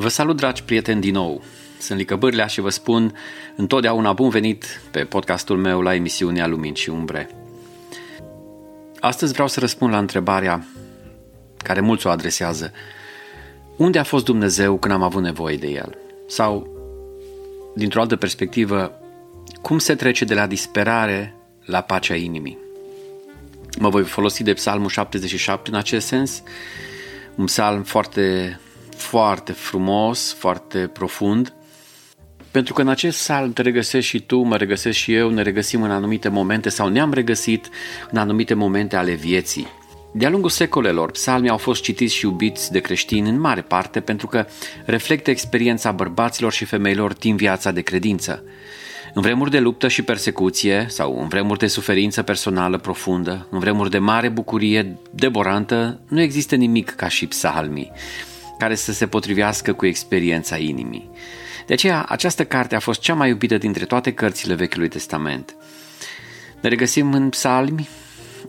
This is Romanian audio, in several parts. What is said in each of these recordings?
Vă salut, dragi prieteni, din nou. Sunt Lică Bârlea și vă spun întotdeauna bun venit pe podcastul meu la emisiunea Lumini și Umbre. Astăzi vreau să răspund la întrebarea care mulți o adresează. Unde a fost Dumnezeu când am avut nevoie de El? Sau, dintr-o altă perspectivă, cum se trece de la disperare la pacea inimii? Mă voi folosi de Psalmul 77 în acest sens, un psalm foarte foarte frumos, foarte profund, pentru că în acest psalm te regăsești și tu, mă regăsesc și eu, ne regăsim în anumite momente sau ne-am regăsit în anumite momente ale vieții. De-a lungul secolelor, psalmii au fost citiți și iubiți de creștini în mare parte pentru că reflectă experiența bărbaților și femeilor din viața de credință. În vremuri de luptă și persecuție sau în vremuri de suferință personală profundă, în vremuri de mare bucurie deborantă, nu există nimic ca și psalmii care să se potrivească cu experiența inimii. De aceea, această carte a fost cea mai iubită dintre toate cărțile Vechiului Testament. Ne regăsim în psalmi,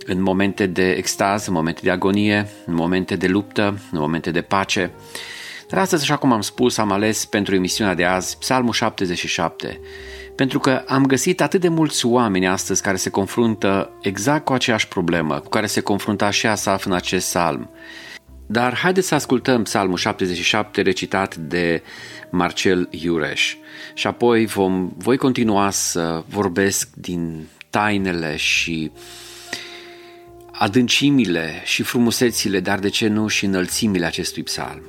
în momente de extaz, în momente de agonie, în momente de luptă, în momente de pace. Dar astăzi, așa cum am spus, am ales pentru emisiunea de azi Psalmul 77, pentru că am găsit atât de mulți oameni astăzi care se confruntă exact cu aceeași problemă, cu care se confrunta și Asaf în acest psalm. Dar haideți să ascultăm Psalmul 77 recitat de Marcel Iureș și apoi vom, voi continua să vorbesc din tainele și adâncimile și frumusețile, dar de ce nu și înălțimile acestui psalm.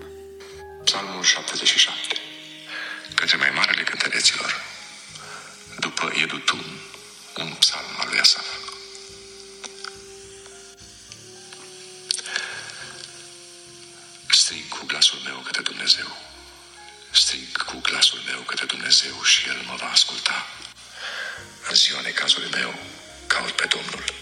Psalmul 77 Către mai marele cântăreților după Edutun, un psalm al lui Asaf. Strig cu glasul meu către Dumnezeu. Strig cu glasul meu către Dumnezeu și El mă va asculta. În ziua necazului meu, caut pe Domnul.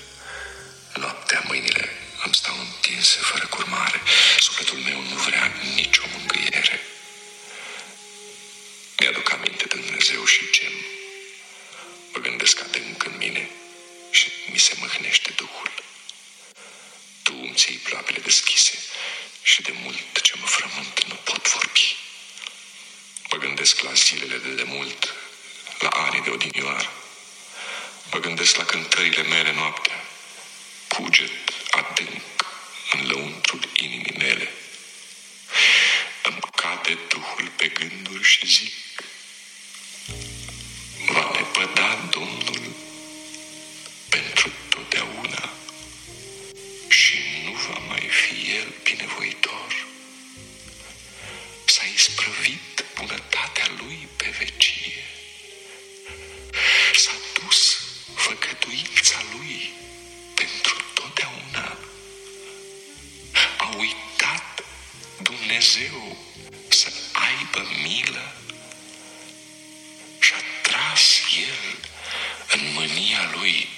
Dumnezeu să aibă milă și a tras El în mânia Lui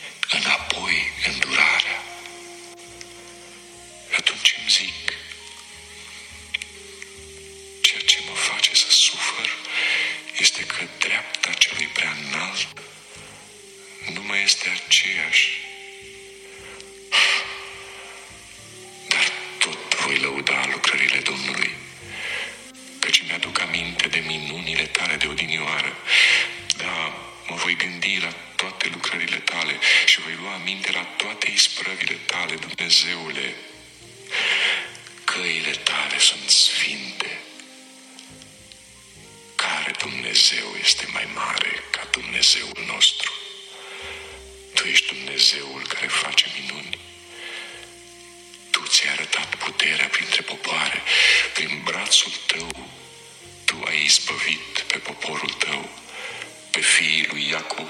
pe fiii lui Iacov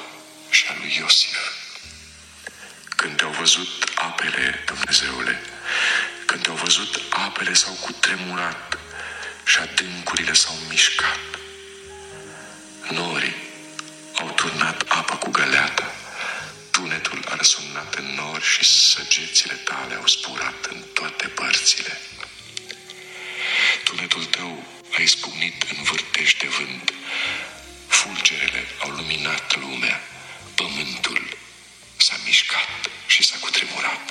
și a lui Iosif. Când te-au văzut apele, Dumnezeule, când te-au văzut apele s-au cutremurat și adâncurile s-au mișcat. Norii au turnat apă cu găleata, tunetul a răsunat în nori și săgețile tale au spurat în toate părțile. Tunetul tău a izbucnit în vârtești de vânt, fulgerele au luminat lumea, pământul s-a mișcat și s-a cutremurat.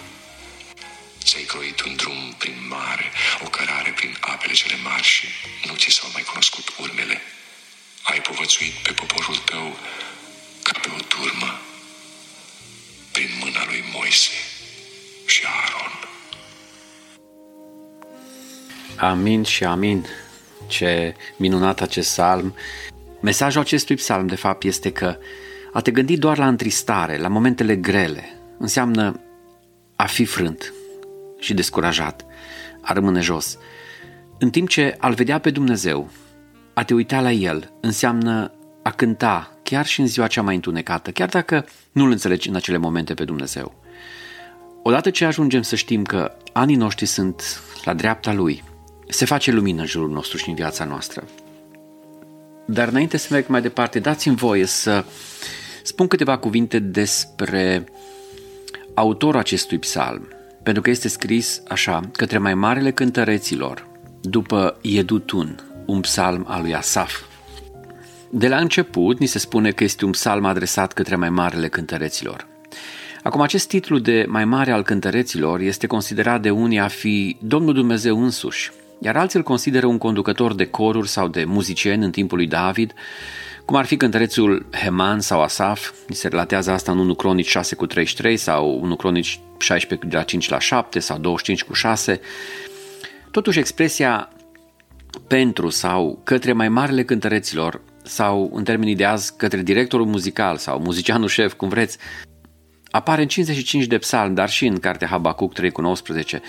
Ți-ai croit un drum prin mare, o cărare prin apele cele mari și nu ți s-au mai cunoscut urmele. Ai povățuit pe poporul tău ca pe o turmă prin mâna lui Moise și Aaron. Amin și amin. Ce minunat acest salm Mesajul acestui psalm, de fapt, este că a te gândi doar la întristare, la momentele grele, înseamnă a fi frânt și descurajat, a rămâne jos. În timp ce al vedea pe Dumnezeu, a te uita la El, înseamnă a cânta chiar și în ziua cea mai întunecată, chiar dacă nu-L înțelegi în acele momente pe Dumnezeu. Odată ce ajungem să știm că anii noștri sunt la dreapta Lui, se face lumină în jurul nostru și în viața noastră. Dar înainte să merg mai departe, dați-mi voie să spun câteva cuvinte despre autorul acestui psalm, pentru că este scris așa, către mai marele cântăreților, după Iedutun, un psalm al lui Asaf. De la început, ni se spune că este un psalm adresat către mai marele cântăreților. Acum, acest titlu de mai mare al cântăreților este considerat de unii a fi Domnul Dumnezeu însuși, iar alții îl consideră un conducător de coruri sau de muzicieni în timpul lui David, cum ar fi cântărețul Heman sau Asaf, ni se relatează asta în 1 Cronici 6 cu 33 sau 1 Cronici 16 de la 5 la 7 sau 25 cu 6. Totuși expresia pentru sau către mai marele cântăreților sau în termenii de azi către directorul muzical sau muzicianul șef, cum vreți, apare în 55 de psalmi, dar și în cartea Habacuc 3 cu 19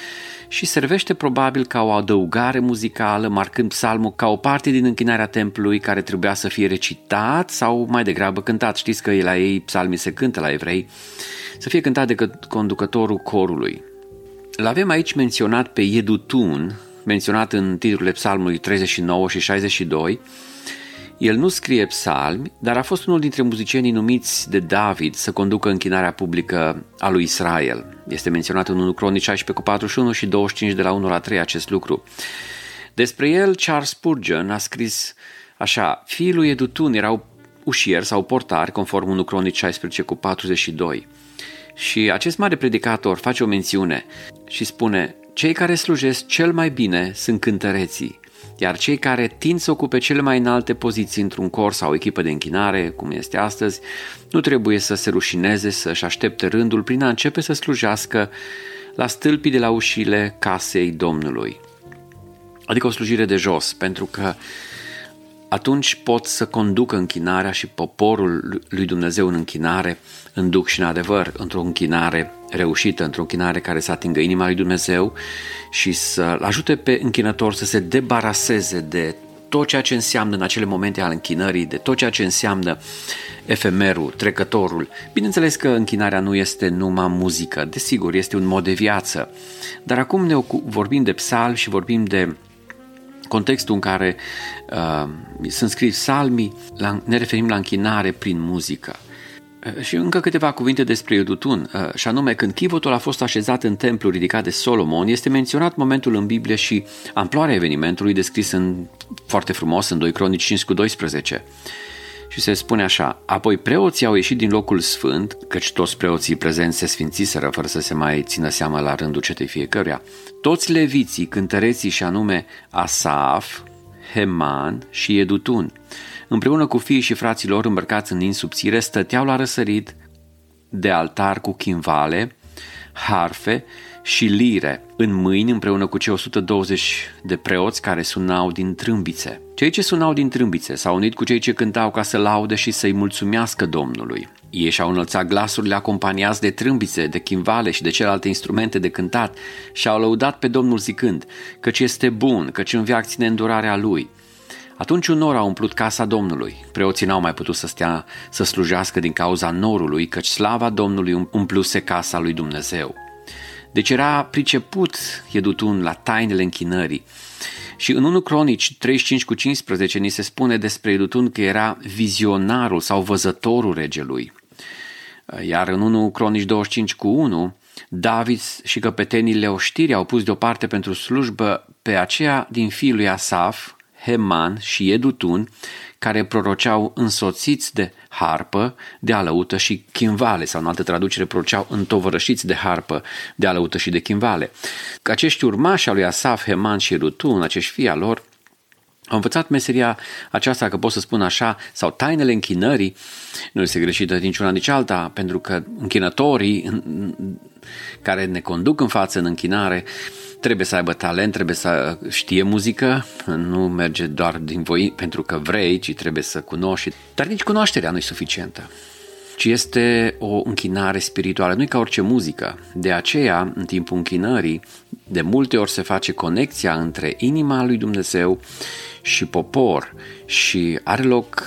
și servește probabil ca o adăugare muzicală, marcând psalmul ca o parte din închinarea templului care trebuia să fie recitat sau mai degrabă cântat. Știți că la ei psalmii se cântă la evrei, să fie cântat de conducătorul corului. L-avem aici menționat pe Iedutun, menționat în titlurile psalmului 39 și 62, el nu scrie psalmi, dar a fost unul dintre muzicienii numiți de David să conducă închinarea publică a lui Israel. Este menționat în 1 Cronici 16 cu 41 și 25 de la 1 la 3 acest lucru. Despre el, Charles Spurgeon a scris așa, fiii lui Edutun erau ușieri sau portari, conform 1 Cronici 16 cu 42. Și acest mare predicator face o mențiune și spune, cei care slujesc cel mai bine sunt cântăreții, iar cei care tind să ocupe cele mai înalte poziții într-un cor sau o echipă de închinare, cum este astăzi, nu trebuie să se rușineze, să-și aștepte rândul prin a începe să slujească la stâlpii de la ușile casei Domnului. Adică o slujire de jos, pentru că atunci pot să conducă închinarea și poporul lui Dumnezeu în închinare, în duc și în adevăr, într-o închinare reușită, într-o închinare care să atingă inima lui Dumnezeu și să-l ajute pe închinător să se debaraseze de tot ceea ce înseamnă în acele momente al închinării, de tot ceea ce înseamnă efemerul, trecătorul. Bineînțeles că închinarea nu este numai muzică, desigur, este un mod de viață. Dar acum ne vorbim de psalm și vorbim de contextul în care uh, sunt scris psalmii, la, ne referim la închinare prin muzică. Uh, și încă câteva cuvinte despre Iudutun, uh, și anume când chivotul a fost așezat în templu ridicat de Solomon, este menționat momentul în Biblie și amploarea evenimentului descris în, foarte frumos în 2 Cronici 5 cu 12 și se spune așa, apoi preoții au ieșit din locul sfânt, căci toți preoții prezenți se sfințiseră fără să se mai țină seama la rândul cetei fiecăruia. Toți leviții, cântăreții și anume Asaf, Heman și Edutun, împreună cu fiii și frații lor îmbrăcați în insubțire, stăteau la răsărit de altar cu chimvale, harfe și lire în mâini împreună cu cei 120 de preoți care sunau din trâmbițe. Cei ce sunau din trâmbițe s-au unit cu cei ce cântau ca să laude și să-i mulțumească Domnului. Ei și-au înălțat glasurile acompaniați de trâmbițe, de chimvale și de celelalte instrumente de cântat și au lăudat pe Domnul zicând, căci este bun, căci în viac ține îndurarea Lui. Atunci un nor a umplut casa Domnului. Preoții n-au mai putut să stea să slujească din cauza norului, căci slava Domnului umpluse casa lui Dumnezeu. Deci era priceput Iedutun la tainele închinării. Și în 1 Cronici 35 cu 15 ni se spune despre Iedutun că era vizionarul sau văzătorul regelui. Iar în 1 Cronici 25 cu 1, David și căpetenii leoștiri au pus deoparte pentru slujbă pe aceea din fiul lui Asaf, Heman și Edutun, care proroceau însoțiți de harpă, de alăută și chimvale, sau în altă traducere proroceau întovărășiți de harpă, de alăută și de chimvale. Acești urmași al lui Asaf, Heman și Edutun, acești fii al lor, au învățat meseria aceasta, că pot să spun așa, sau tainele închinării, nu este greșită nici una nici alta, pentru că închinătorii care ne conduc în față în închinare trebuie să aibă talent, trebuie să știe muzică, nu merge doar din voi pentru că vrei, ci trebuie să cunoști. Dar nici cunoașterea nu e suficientă ci este o închinare spirituală, nu e ca orice muzică. De aceea, în timpul închinării, de multe ori se face conexia între inima lui Dumnezeu și popor și are loc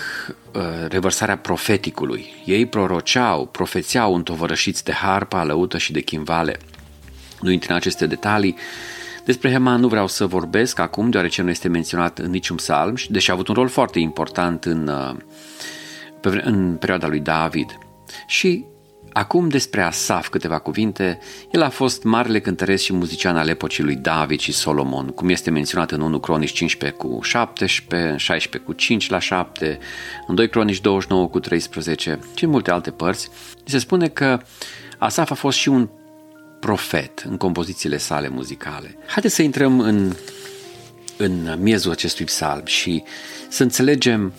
uh, revărsarea profeticului. Ei proroceau, profețeau întovărășiți de harpa, lăută și de chimvale. Nu intru în aceste detalii, despre Heman nu vreau să vorbesc acum, deoarece nu este menționat în niciun psalm, deși a avut un rol foarte important în, uh, în perioada lui David. Și acum despre Asaf câteva cuvinte. El a fost marele cântăresc și muzician al epocii lui David și Solomon, cum este menționat în 1 Cronici 15 cu 17, în 16 cu 5 la 7, în 2 Cronici 29 cu 13 și în multe alte părți. Se spune că Asaf a fost și un profet în compozițiile sale muzicale. Haideți să intrăm în, în miezul acestui psalm și să înțelegem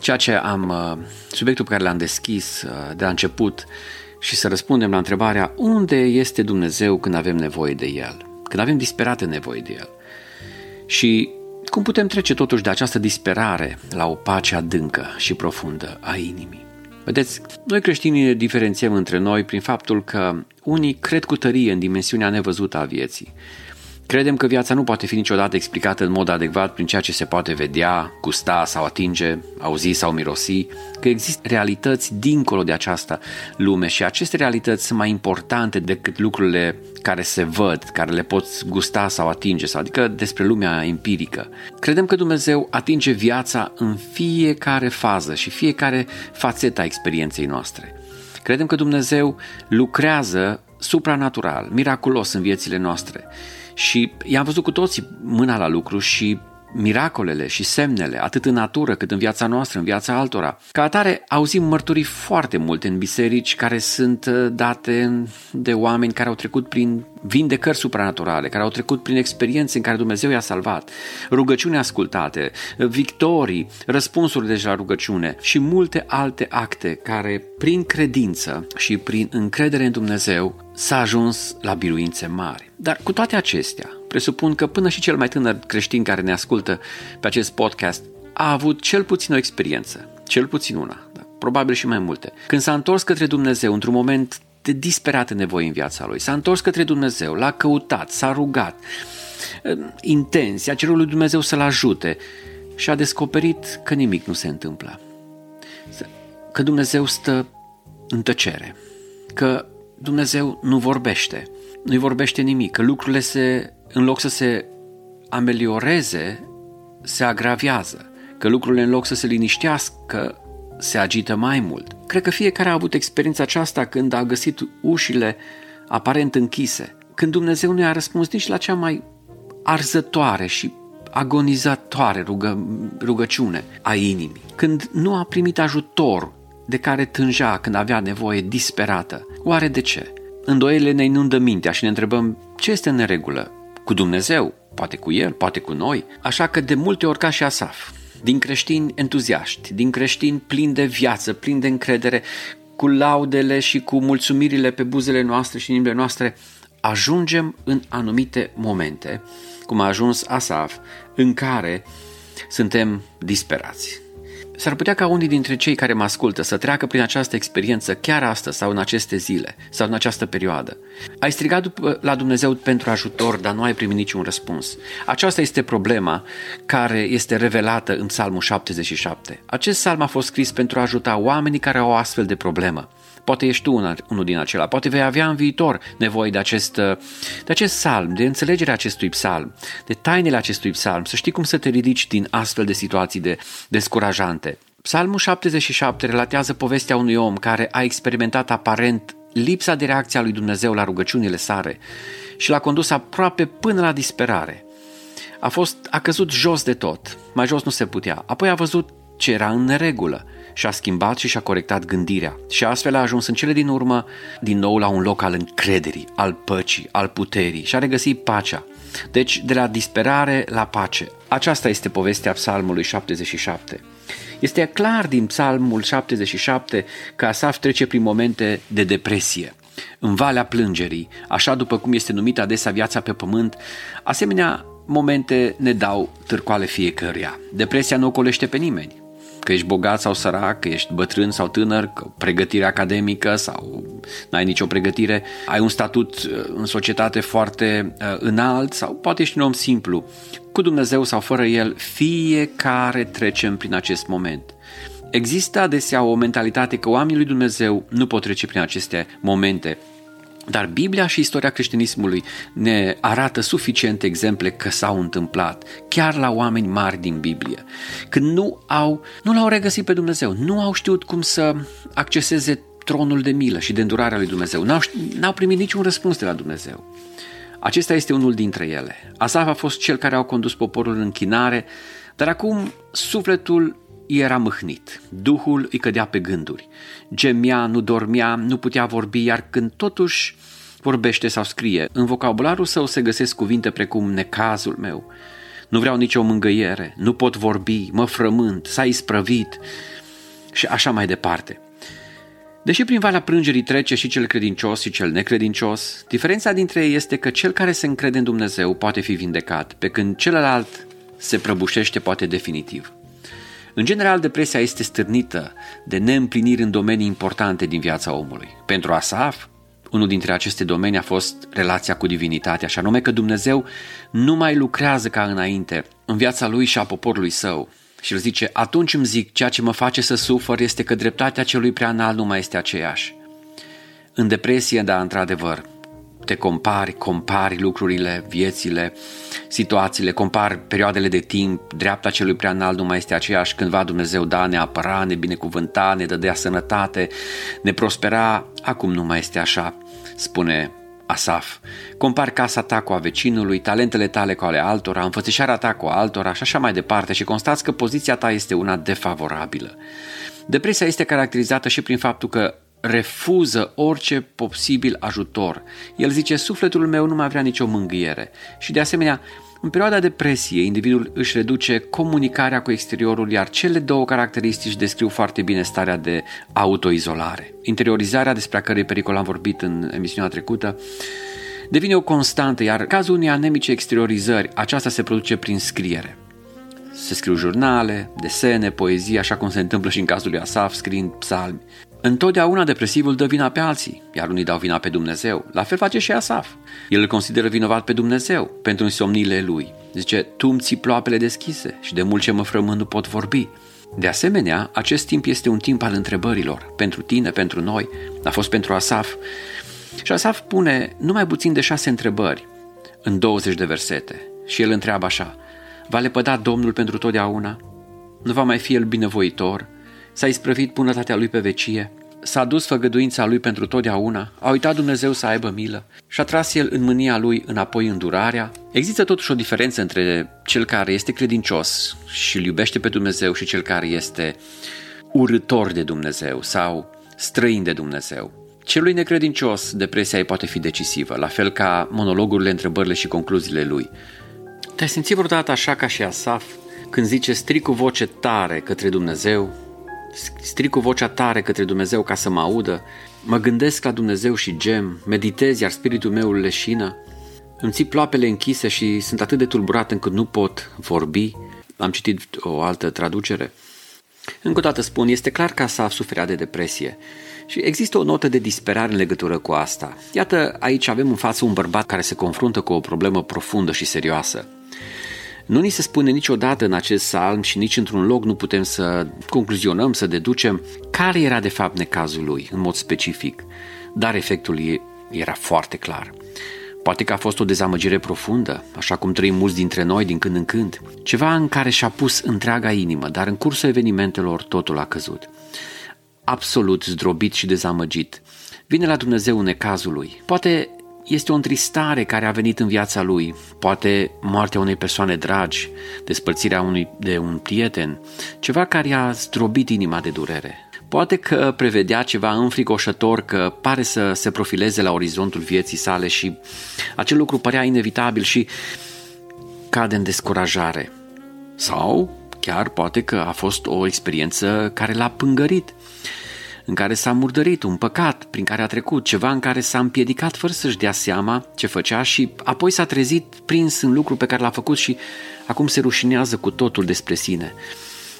ceea ce am, uh, subiectul pe care l-am deschis uh, de la început și să răspundem la întrebarea unde este Dumnezeu când avem nevoie de El, când avem disperată nevoie de El. Și cum putem trece totuși de această disperare la o pace adâncă și profundă a inimii? Vedeți, noi creștinii diferențiem între noi prin faptul că unii cred cu tărie în dimensiunea nevăzută a vieții. Credem că viața nu poate fi niciodată explicată în mod adecvat prin ceea ce se poate vedea, gusta sau atinge, auzi sau mirosi, că există realități dincolo de această lume și aceste realități sunt mai importante decât lucrurile care se văd, care le poți gusta sau atinge, sau adică despre lumea empirică. Credem că Dumnezeu atinge viața în fiecare fază și fiecare fațetă a experienței noastre. Credem că Dumnezeu lucrează supranatural, miraculos în viețile noastre. Și i-am văzut cu toții mâna la lucru și miracolele și semnele, atât în natură cât în viața noastră, în viața altora. Ca atare, auzim mărturii foarte multe în biserici care sunt uh, date de oameni care au trecut prin vindecări supranaturale, care au trecut prin experiențe în care Dumnezeu i-a salvat, rugăciuni ascultate, victorii, răspunsuri deja la rugăciune și multe alte acte care, prin credință și prin încredere în Dumnezeu, s-a ajuns la biruințe mari. Dar cu toate acestea, presupun că până și cel mai tânăr creștin care ne ascultă pe acest podcast a avut cel puțin o experiență, cel puțin una, da, probabil și mai multe. Când s-a întors către Dumnezeu într-un moment de disperată nevoie în viața lui, s-a întors către Dumnezeu, l-a căutat, s-a rugat, intens, a cerut lui Dumnezeu să-l ajute și a descoperit că nimic nu se întâmplă. Că Dumnezeu stă în tăcere, că Dumnezeu nu vorbește, nu-i vorbește nimic, că lucrurile se, în loc să se amelioreze, se agravează, că lucrurile în loc să se liniștească, se agită mai mult. Cred că fiecare a avut experiența aceasta când a găsit ușile aparent închise, când Dumnezeu nu i-a răspuns nici la cea mai arzătoare și agonizatoare rugă, rugăciune a inimii, când nu a primit ajutor de care tângea când avea nevoie disperată. Oare de ce? Îndoielile ne inundă mintea și ne întrebăm ce este în neregulă? Cu Dumnezeu? Poate cu El? Poate cu noi? Așa că de multe ori ca și Asaf, din creștini entuziaști, din creștini plini de viață, plini de încredere, cu laudele și cu mulțumirile pe buzele noastre și inimile noastre, ajungem în anumite momente, cum a ajuns Asaf, în care suntem disperați. S-ar putea ca unii dintre cei care mă ascultă să treacă prin această experiență chiar astăzi sau în aceste zile sau în această perioadă. Ai strigat la Dumnezeu pentru ajutor, dar nu ai primit niciun răspuns. Aceasta este problema care este revelată în Psalmul 77. Acest psalm a fost scris pentru a ajuta oamenii care au o astfel de problemă. Poate ești tu unul din acela, poate vei avea în viitor nevoie de acest, de acest psalm, de înțelegerea acestui psalm, de tainele acestui psalm, să știi cum să te ridici din astfel de situații de descurajante. Psalmul 77 relatează povestea unui om care a experimentat aparent lipsa de reacție a lui Dumnezeu la rugăciunile sare și l-a condus aproape până la disperare. A, fost, a căzut jos de tot, mai jos nu se putea. Apoi a văzut ce era în neregulă și-a schimbat și și-a corectat gândirea și astfel a ajuns în cele din urmă din nou la un loc al încrederii, al păcii, al puterii și a regăsit pacea. Deci de la disperare la pace. Aceasta este povestea psalmului 77. Este clar din psalmul 77 că Asaf trece prin momente de depresie. în valea plângerii, așa după cum este numită adesea viața pe pământ, asemenea momente ne dau târcoale fiecăruia. Depresia nu ocolește pe nimeni. Că ești bogat sau sărac, că ești bătrân sau tânăr, că pregătire academică sau n-ai nicio pregătire, ai un statut uh, în societate foarte uh, înalt sau poate ești un om simplu. Cu Dumnezeu sau fără El, fiecare trecem prin acest moment. Există adesea o mentalitate că oamenii lui Dumnezeu nu pot trece prin aceste momente. Dar Biblia și istoria creștinismului ne arată suficiente exemple că s-au întâmplat, chiar la oameni mari din Biblie, când nu au, nu l-au regăsit pe Dumnezeu, nu au știut cum să acceseze tronul de milă și de îndurarea lui Dumnezeu, n-au, n-au primit niciun răspuns de la Dumnezeu. Acesta este unul dintre ele. Asaf a fost cel care a condus poporul în închinare, dar acum sufletul era mâhnit, duhul îi cădea pe gânduri, gemea, nu dormea, nu putea vorbi, iar când totuși vorbește sau scrie, în vocabularul său se găsesc cuvinte precum necazul meu, nu vreau nicio mângăiere, nu pot vorbi, mă frământ, s-a isprăvit și așa mai departe. Deși prin valea plângerii trece și cel credincios și cel necredincios, diferența dintre ei este că cel care se încrede în Dumnezeu poate fi vindecat, pe când celălalt se prăbușește poate definitiv. În general, depresia este stârnită de neîmpliniri în domenii importante din viața omului. Pentru Asaf, unul dintre aceste domenii a fost relația cu divinitatea, așa nume că Dumnezeu nu mai lucrează ca înainte în viața lui și a poporului său. Și el zice, atunci îmi zic, ceea ce mă face să sufăr este că dreptatea celui prea înalt nu mai este aceeași. În depresie, da, într-adevăr, te compari, compari lucrurile, viețile, situațiile, compari perioadele de timp, dreapta celui prea înalt nu mai este aceeași, cândva Dumnezeu da, ne apăra, ne binecuvânta, ne dădea sănătate, ne prospera, acum nu mai este așa, spune Asaf. Compari casa ta cu a vecinului, talentele tale cu ale altora, înfățișarea ta cu altora și așa mai departe și constați că poziția ta este una defavorabilă. Depresia este caracterizată și prin faptul că refuză orice posibil ajutor. El zice, sufletul meu nu mai vrea nicio mângâiere. Și de asemenea, în perioada depresiei, individul își reduce comunicarea cu exteriorul, iar cele două caracteristici descriu foarte bine starea de autoizolare. Interiorizarea, despre care pericol am vorbit în emisiunea trecută, devine o constantă, iar în cazul unei anemice exteriorizări, aceasta se produce prin scriere. Se scriu jurnale, desene, poezii, așa cum se întâmplă și în cazul lui Asaf, scriind psalmi. Întotdeauna depresivul dă vina pe alții, iar unii dau vina pe Dumnezeu. La fel face și Asaf. El îl consideră vinovat pe Dumnezeu pentru insomniile lui. Zice, tu îmi ții ploapele deschise și de mult ce mă frământ nu pot vorbi. De asemenea, acest timp este un timp al întrebărilor. Pentru tine, pentru noi, a fost pentru Asaf. Și Asaf pune numai puțin de șase întrebări în 20 de versete. Și el întreabă așa, va lepăda Domnul pentru totdeauna? Nu va mai fi el binevoitor? S-a isprăvit bunătatea lui pe vecie, s-a dus făgăduința lui pentru totdeauna, a uitat Dumnezeu să aibă milă și a tras el în mânia lui înapoi îndurarea. Există totuși o diferență între cel care este credincios și îl iubește pe Dumnezeu și cel care este urător de Dumnezeu sau străin de Dumnezeu. Celui necredincios, depresia ei poate fi decisivă, la fel ca monologurile, întrebările și concluziile lui. Te-ai simțit vreodată așa ca și Asaf, când zice stric cu voce tare către Dumnezeu, Strig cu vocea tare către Dumnezeu ca să mă audă, mă gândesc la Dumnezeu și gem, meditez, iar spiritul meu leșină. Îmi ții ploapele închise și sunt atât de tulburat încât nu pot vorbi. Am citit o altă traducere. Încă o dată spun, este clar că s-a suferat de depresie. Și există o notă de disperare în legătură cu asta. Iată, aici avem în față un bărbat care se confruntă cu o problemă profundă și serioasă. Nu ni se spune niciodată în acest salm și nici într-un loc nu putem să concluzionăm, să deducem care era de fapt necazul lui în mod specific, dar efectul era foarte clar. Poate că a fost o dezamăgire profundă, așa cum trăim mulți dintre noi din când în când, ceva în care și-a pus întreaga inimă, dar în cursul evenimentelor totul a căzut. Absolut zdrobit și dezamăgit. Vine la Dumnezeu în necazul lui. Poate este o întristare care a venit în viața lui, poate moartea unei persoane dragi, despărțirea unui, de un prieten, ceva care i-a zdrobit inima de durere. Poate că prevedea ceva înfricoșător că pare să se profileze la orizontul vieții sale și acel lucru părea inevitabil și cade în descurajare. Sau chiar poate că a fost o experiență care l-a pângărit. În care s-a murdărit, un păcat prin care a trecut, ceva în care s-a împiedicat fără să-și dea seama ce făcea și apoi s-a trezit prins în lucru pe care l-a făcut și acum se rușinează cu totul despre sine,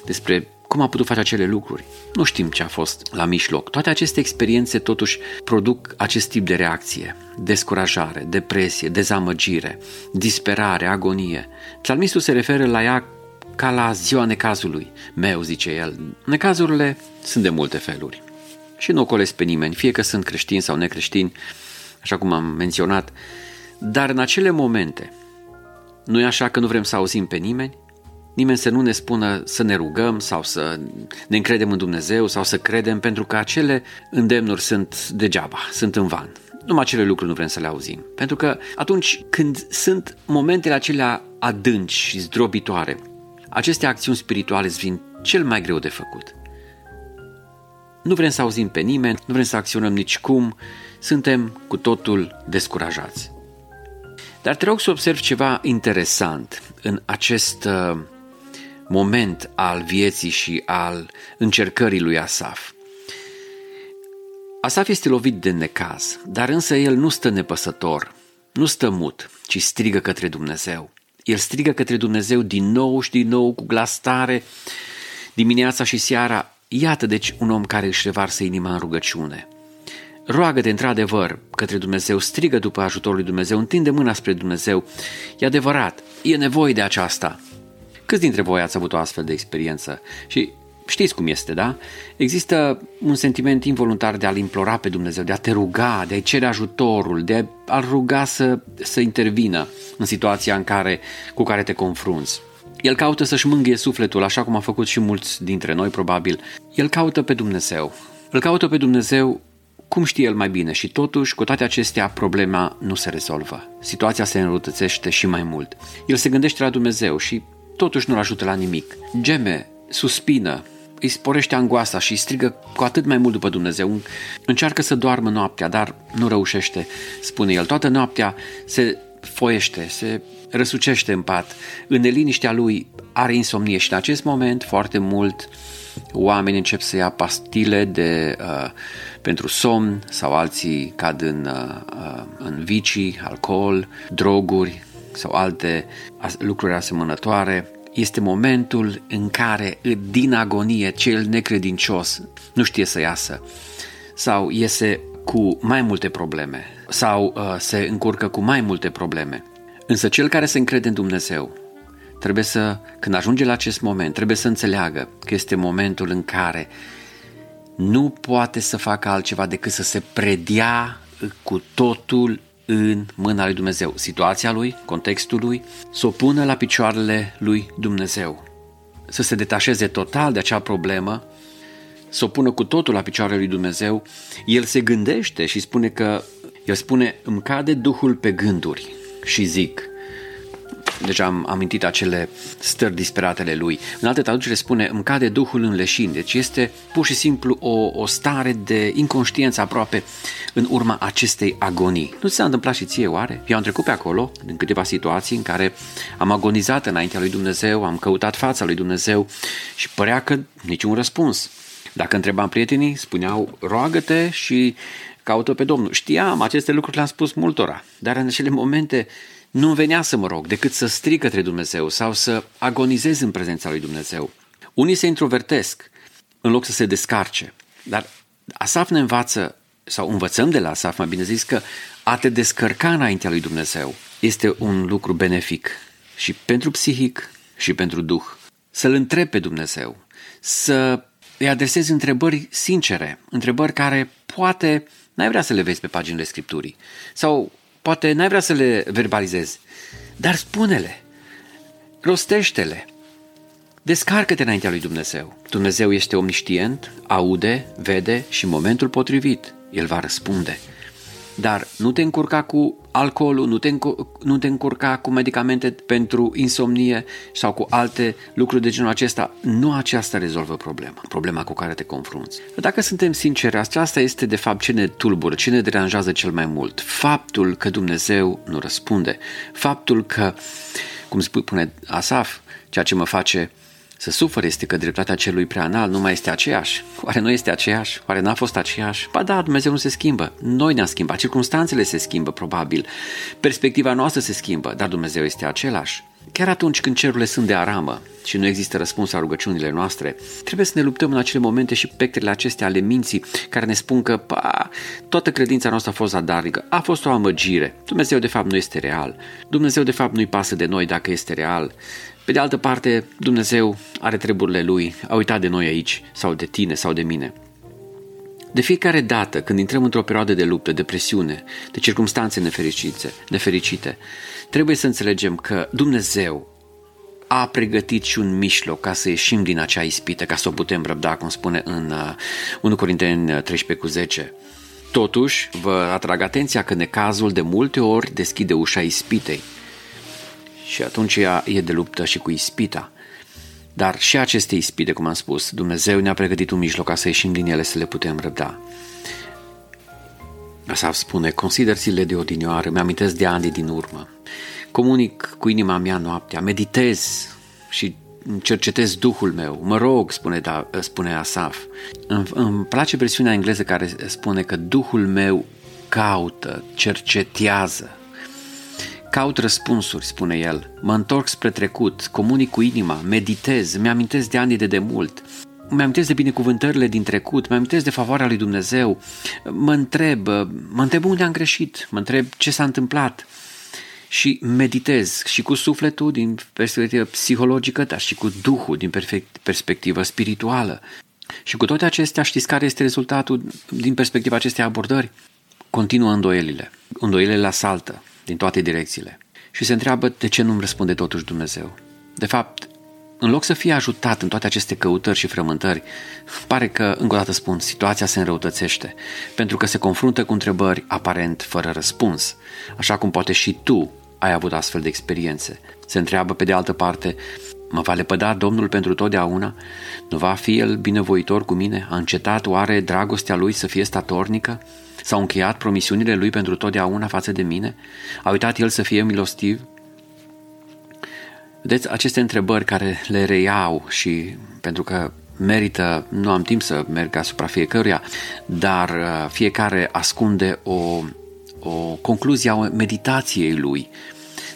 despre cum a putut face acele lucruri. Nu știm ce a fost la mijloc. Toate aceste experiențe totuși produc acest tip de reacție. Descurajare, depresie, dezamăgire, disperare, agonie. Psalmistul se referă la ea ca la ziua necazului meu, zice el. Necazurile sunt de multe feluri. Și nu ocolesc pe nimeni, fie că sunt creștini sau necreștini, așa cum am menționat, dar în acele momente, nu e așa că nu vrem să auzim pe nimeni? Nimeni să nu ne spună să ne rugăm sau să ne încredem în Dumnezeu sau să credem, pentru că acele îndemnuri sunt degeaba, sunt în van. Numai acele lucruri nu vrem să le auzim. Pentru că atunci când sunt momentele acelea adânci și zdrobitoare, aceste acțiuni spirituale îți vin cel mai greu de făcut. Nu vrem să auzim pe nimeni, nu vrem să acționăm nici cum, suntem cu totul descurajați. Dar te rog să observi ceva interesant în acest uh, moment al vieții și al încercării lui Asaf. Asaf este lovit de necaz, dar însă el nu stă nepăsător, nu stă mut, ci strigă către Dumnezeu. El strigă către Dumnezeu din nou și din nou cu glas tare, dimineața și seara. Iată deci un om care își revarsă inima în rugăciune. Roagă-te într-adevăr către Dumnezeu, strigă după ajutorul lui Dumnezeu, întinde mâna spre Dumnezeu. E adevărat, e nevoie de aceasta. Câți dintre voi ați avut o astfel de experiență? Și știți cum este, da? Există un sentiment involuntar de a-L implora pe Dumnezeu, de a te ruga, de a-i cere ajutorul, de a-L ruga să, să intervină în situația în care, cu care te confrunți. El caută să-și mângâie sufletul, așa cum a făcut și mulți dintre noi, probabil. El caută pe Dumnezeu. Îl caută pe Dumnezeu cum știe el mai bine și totuși, cu toate acestea, problema nu se rezolvă. Situația se înrăutățește și mai mult. El se gândește la Dumnezeu și totuși nu-l ajută la nimic. Geme, suspină, îi sporește angoasa și strigă cu atât mai mult după Dumnezeu. Încearcă să doarmă noaptea, dar nu reușește, spune el. Toată noaptea se foiește, se răsucește în pat. În neliniștea lui are insomnie și în acest moment foarte mult oamenii încep să ia pastile de, uh, pentru somn sau alții cad în, uh, uh în vicii, alcool, droguri sau alte lucruri asemănătoare este momentul în care din agonie cel necredincios nu știe să iasă sau iese cu mai multe probleme sau uh, se încurcă cu mai multe probleme. Însă cel care se încrede în Dumnezeu trebuie să, când ajunge la acest moment, trebuie să înțeleagă că este momentul în care nu poate să facă altceva decât să se predea cu totul în mâna lui Dumnezeu, situația lui, contextul lui, să o pună la picioarele lui Dumnezeu, să se detașeze total de acea problemă, să o pună cu totul la picioarele lui Dumnezeu, el se gândește și spune că, el spune, îmi cade Duhul pe gânduri și zic, deja am amintit acele stări disperatele lui. În alte traducere spune, îmi cade Duhul în leșin, deci este pur și simplu o, o stare de inconștiență aproape în urma acestei agonii. Nu ți s-a întâmplat și ție, oare? Eu am trecut pe acolo, în câteva situații în care am agonizat înaintea lui Dumnezeu, am căutat fața lui Dumnezeu și părea că niciun răspuns. Dacă întrebam prietenii, spuneau, roagă-te și caută pe Domnul. Știam, aceste lucruri le-am spus multora, dar în acele momente nu venea să mă rog decât să strig către Dumnezeu sau să agonizez în prezența lui Dumnezeu. Unii se introvertesc în loc să se descarce, dar Asaf ne învață, sau învățăm de la Asaf, mai bine zis, că a te descărca înaintea lui Dumnezeu este un lucru benefic și pentru psihic și pentru duh. Să-L întrebi pe Dumnezeu, să îi adresezi întrebări sincere, întrebări care poate n-ai vrea să le vezi pe paginile Scripturii. Sau Poate n-ai vrea să le verbalizezi, dar spune-le, rostește-le, descarcă-te înaintea lui Dumnezeu. Dumnezeu este omniștient, aude, vede și în momentul potrivit. El va răspunde. Dar nu te încurca cu alcoolul, nu te, nu te încurca cu medicamente pentru insomnie sau cu alte lucruri de genul acesta. Nu aceasta rezolvă problema, problema cu care te confrunți. Dacă suntem sinceri, aceasta este de fapt ce ne tulbură, ce ne deranjează cel mai mult. Faptul că Dumnezeu nu răspunde. Faptul că, cum spune Asaf, ceea ce mă face să sufăr este că dreptatea celui prea înalt nu mai este aceeași. Oare nu este aceeași? Oare n-a fost aceeași? Ba da, Dumnezeu nu se schimbă. Noi ne-am schimbat, circunstanțele se schimbă probabil, perspectiva noastră se schimbă, dar Dumnezeu este același. Chiar atunci când cerurile sunt de aramă și nu există răspuns la rugăciunile noastre, trebuie să ne luptăm în acele momente și pectele acestea ale minții care ne spun că pa, toată credința noastră a fost zadarnică, a fost o amăgire. Dumnezeu de fapt nu este real. Dumnezeu de fapt nu-i pasă de noi dacă este real. Pe de altă parte, Dumnezeu are treburile Lui, a uitat de noi aici, sau de tine, sau de mine. De fiecare dată când intrăm într-o perioadă de luptă, de presiune, de circunstanțe nefericite, nefericite, trebuie să înțelegem că Dumnezeu a pregătit și un mijloc ca să ieșim din acea ispită, ca să o putem răbda, cum spune în 1 uh, Corinteni 13 cu 10. Totuși, vă atrag atenția că necazul de multe ori deschide ușa ispitei și atunci ea e de luptă și cu ispita. Dar și aceste ispite, cum am spus, Dumnezeu ne-a pregătit un mijloc ca să ieșim din ele să le putem răbda. Asaf spune, consider zilele de odinioară, mi-amintesc de ani din urmă. Comunic cu inima mea noaptea, meditez și cercetez Duhul meu, mă rog, spune, da, spune Asaf. Îmi, îmi place versiunea engleză care spune că Duhul meu caută, cercetează, Caut răspunsuri, spune el. Mă întorc spre trecut, comunic cu inima, meditez, mi-amintesc de ani de demult. Mi-amintesc de binecuvântările din trecut, mi-amintesc de favoarea lui Dumnezeu. Mă întreb, mă întreb unde am greșit, mă întreb ce s-a întâmplat. Și meditez și cu sufletul din perspectivă psihologică, dar și cu Duhul din perspectivă spirituală. Și cu toate acestea, știți care este rezultatul din perspectiva acestei abordări? Continuă îndoielile. Îndoielile la saltă din toate direcțiile. Și se întreabă de ce nu-mi răspunde totuși Dumnezeu. De fapt, în loc să fie ajutat în toate aceste căutări și frământări, pare că, încă o dată spun, situația se înrăutățește, pentru că se confruntă cu întrebări aparent fără răspuns, așa cum poate și tu ai avut astfel de experiențe. Se întreabă pe de altă parte, mă va lepăda Domnul pentru totdeauna? Nu va fi El binevoitor cu mine? A încetat oare dragostea Lui să fie statornică? S-au încheiat promisiunile lui pentru totdeauna față de mine? A uitat el să fie milostiv? Vedeți, aceste întrebări care le reiau și pentru că merită, nu am timp să merg asupra fiecăruia, dar uh, fiecare ascunde o, o concluzie a meditației lui.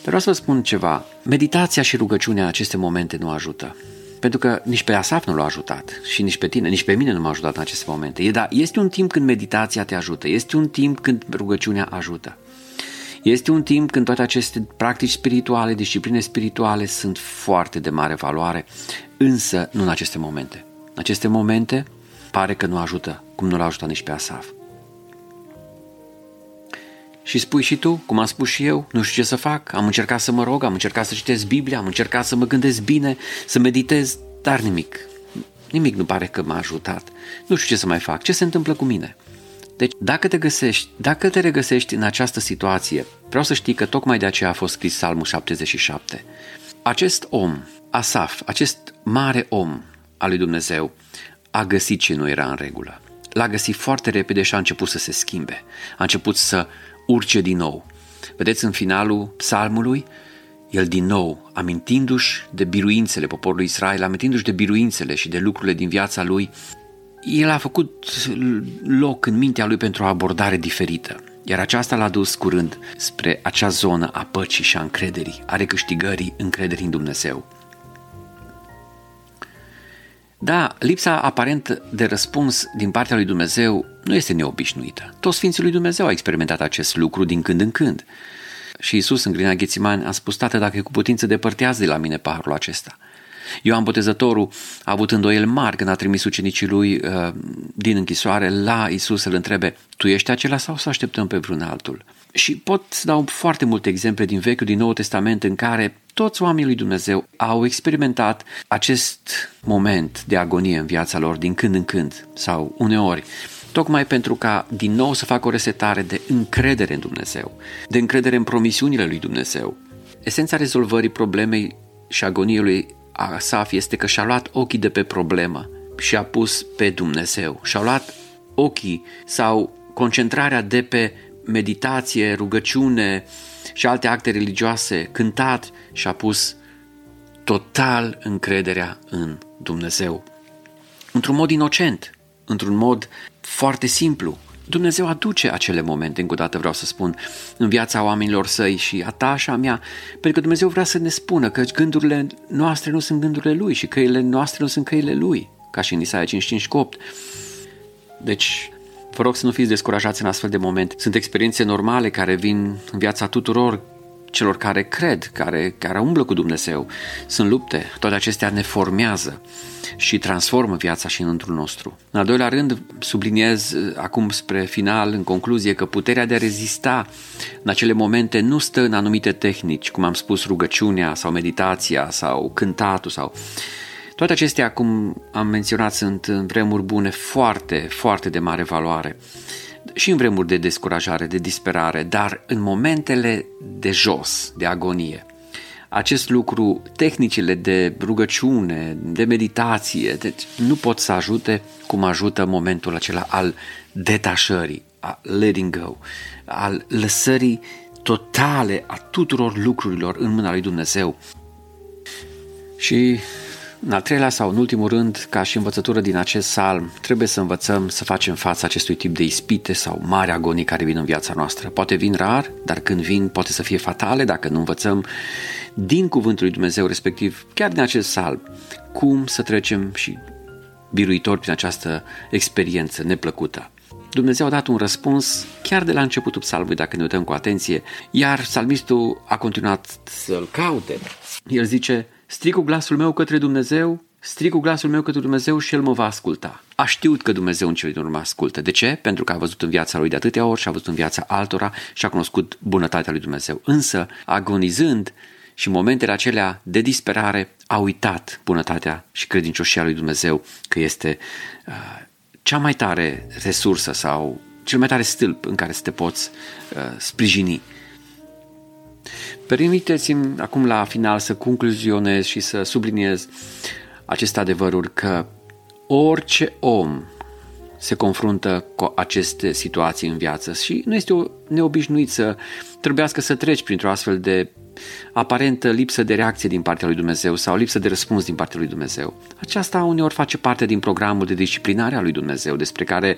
Dar vreau să vă spun ceva. Meditația și rugăciunea în aceste momente nu ajută. Pentru că nici pe Asaf nu l-a ajutat și nici pe tine, nici pe mine nu m-a ajutat în aceste momente. E, da, este un timp când meditația te ajută, este un timp când rugăciunea ajută. Este un timp când toate aceste practici spirituale, discipline spirituale sunt foarte de mare valoare, însă nu în aceste momente. În aceste momente pare că nu ajută, cum nu l-a ajutat nici pe Asaf. Și spui și tu, cum am spus și eu, nu știu ce să fac, am încercat să mă rog, am încercat să citesc Biblia, am încercat să mă gândesc bine, să meditez, dar nimic. Nimic nu pare că m-a ajutat. Nu știu ce să mai fac, ce se întâmplă cu mine. Deci, dacă te găsești, dacă te regăsești în această situație, vreau să știi că tocmai de aceea a fost scris Psalmul 77. Acest om, Asaf, acest mare om al lui Dumnezeu, a găsit ce nu era în regulă. L-a găsit foarte repede și a început să se schimbe. A început să urce din nou. Vedeți în finalul psalmului, el din nou, amintindu-și de biruințele poporului Israel, amintindu-și de biruințele și de lucrurile din viața lui, el a făcut loc în mintea lui pentru o abordare diferită. Iar aceasta l-a dus curând spre acea zonă a păcii și a încrederii, a recâștigării încrederii în Dumnezeu. Da, lipsa aparent de răspuns din partea lui Dumnezeu nu este neobișnuită. Toți Sfinții lui Dumnezeu au experimentat acest lucru din când în când. Și Isus în grina Ghețimani a spus, Tată, dacă e cu putință, depărtează de la mine paharul acesta. Ioan Botezătorul a avut îndoiel mari când a trimis ucenicii lui uh, din închisoare la Isus să-l întrebe, tu ești acela sau să așteptăm pe vreun altul? Și pot să dau foarte multe exemple din Vechiul, din Noul Testament în care toți oamenii lui Dumnezeu au experimentat acest moment de agonie în viața lor din când în când sau uneori tocmai pentru ca din nou să facă o resetare de încredere în Dumnezeu, de încredere în promisiunile lui Dumnezeu. Esența rezolvării problemei și agoniei lui Asaf este că și-a luat ochii de pe problemă și a pus pe Dumnezeu. Și-a luat ochii sau concentrarea de pe meditație, rugăciune și alte acte religioase, cântat și a pus total încrederea în Dumnezeu. Într-un mod inocent, într-un mod foarte simplu. Dumnezeu aduce acele momente, încă o dată vreau să spun, în viața oamenilor săi și a ta și a mea, pentru că Dumnezeu vrea să ne spună că gândurile noastre nu sunt gândurile Lui și căile noastre nu sunt căile Lui, ca și în Isaia 55 8. Deci, vă rog să nu fiți descurajați în astfel de momente. Sunt experiențe normale care vin în viața tuturor celor care cred, care, care umblă cu Dumnezeu. Sunt lupte, toate acestea ne formează și transformă viața și înăuntru nostru. În al doilea rând, subliniez uh, acum spre final, în concluzie, că puterea de a rezista în acele momente nu stă în anumite tehnici, cum am spus, rugăciunea sau meditația sau cântatul sau... Toate acestea, cum am menționat, sunt în vremuri bune foarte, foarte de mare valoare și în vremuri de descurajare, de disperare, dar în momentele de jos, de agonie. Acest lucru, tehnicile de rugăciune, de meditație, deci nu pot să ajute cum ajută momentul acela al detașării, a letting go, al lăsării totale a tuturor lucrurilor în mâna lui Dumnezeu. Și în al treilea sau în ultimul rând, ca și învățătură din acest salm, trebuie să învățăm să facem față acestui tip de ispite sau mari agonii care vin în viața noastră. Poate vin rar, dar când vin poate să fie fatale dacă nu învățăm din cuvântul lui Dumnezeu, respectiv chiar din acest salm, cum să trecem și biruitor prin această experiență neplăcută. Dumnezeu a dat un răspuns chiar de la începutul psalmului, dacă ne uităm cu atenție, iar psalmistul a continuat să-l caute. El zice, Strig cu glasul meu către Dumnezeu, strig cu glasul meu către Dumnezeu și El mă va asculta. A știut că Dumnezeu în cele din urmă ascultă. De ce? Pentru că a văzut în viața lui de atâtea ori și a văzut în viața altora și a cunoscut bunătatea lui Dumnezeu. Însă, agonizând și momentele acelea de disperare, a uitat bunătatea și credincioșia lui Dumnezeu că este uh, cea mai tare resursă sau cel mai tare stâlp în care să te poți uh, sprijini Permiteți-mi acum la final să concluzionez și să subliniez aceste adevăruri că orice om se confruntă cu aceste situații în viață și nu este o neobișnuit să trebuiască să treci printr-o astfel de aparentă lipsă de reacție din partea lui Dumnezeu sau lipsă de răspuns din partea lui Dumnezeu. Aceasta uneori face parte din programul de disciplinare a lui Dumnezeu despre care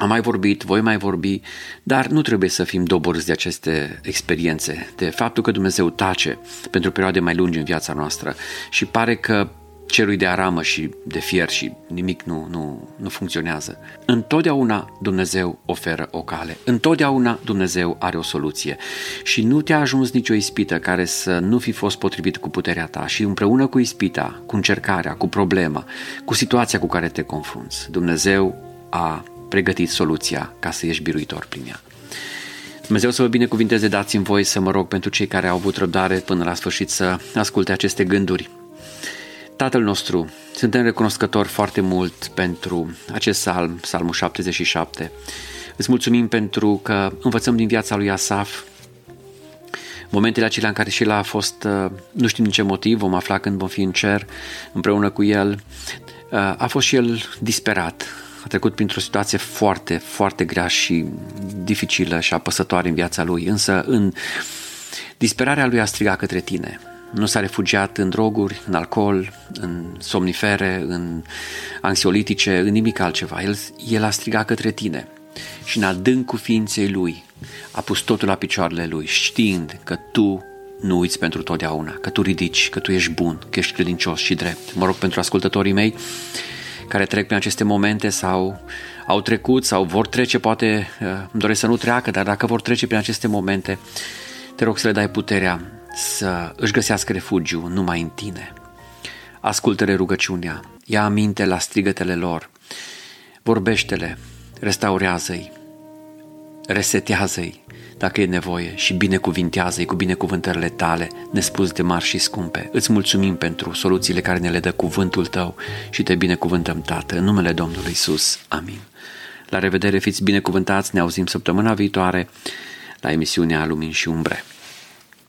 am mai vorbit, voi mai vorbi, dar nu trebuie să fim doborâți de aceste experiențe, de faptul că Dumnezeu tace pentru perioade mai lungi în viața noastră și pare că cerul de aramă și de fier și nimic nu, nu, nu funcționează. Întotdeauna Dumnezeu oferă o cale. Întotdeauna Dumnezeu are o soluție. Și nu te-a ajuns nicio ispită care să nu fi fost potrivit cu puterea ta și împreună cu ispita, cu încercarea, cu problema, cu situația cu care te confrunți, Dumnezeu a pregătit soluția ca să ieși biruitor prin ea. Dumnezeu să vă binecuvinteze, dați-mi voi să mă rog pentru cei care au avut răbdare până la sfârșit să asculte aceste gânduri. Tatăl nostru, suntem recunoscători foarte mult pentru acest psalm, psalmul 77. Îți mulțumim pentru că învățăm din viața lui Asaf momentele acelea în care și el a fost, uh, nu știm din ce motiv, vom afla când vom fi în cer împreună cu el, uh, a fost și el disperat, a trecut printr-o situație foarte, foarte grea și dificilă și apăsătoare în viața lui, însă în disperarea lui a strigat către tine. Nu s-a refugiat în droguri, în alcool, în somnifere, în anxiolitice, în nimic altceva. El, el a strigat către tine și în adâncul ființei lui a pus totul la picioarele lui, știind că tu nu uiți pentru totdeauna, că tu ridici, că tu ești bun, că ești credincios și drept. Mă rog pentru ascultătorii mei care trec prin aceste momente sau au trecut sau vor trece, poate uh, îmi doresc să nu treacă, dar dacă vor trece prin aceste momente, te rog să le dai puterea să își găsească refugiu numai în tine. Ascultă-le rugăciunea, ia aminte la strigătele lor, vorbește-le, restaurează-i, resetează-i, dacă e nevoie și binecuvintează-i cu binecuvântările tale, nespus de mari și scumpe. Îți mulțumim pentru soluțiile care ne le dă cuvântul tău și te binecuvântăm, Tată, în numele Domnului Isus. Amin. La revedere, fiți binecuvântați, ne auzim săptămâna viitoare la emisiunea Lumini și Umbre.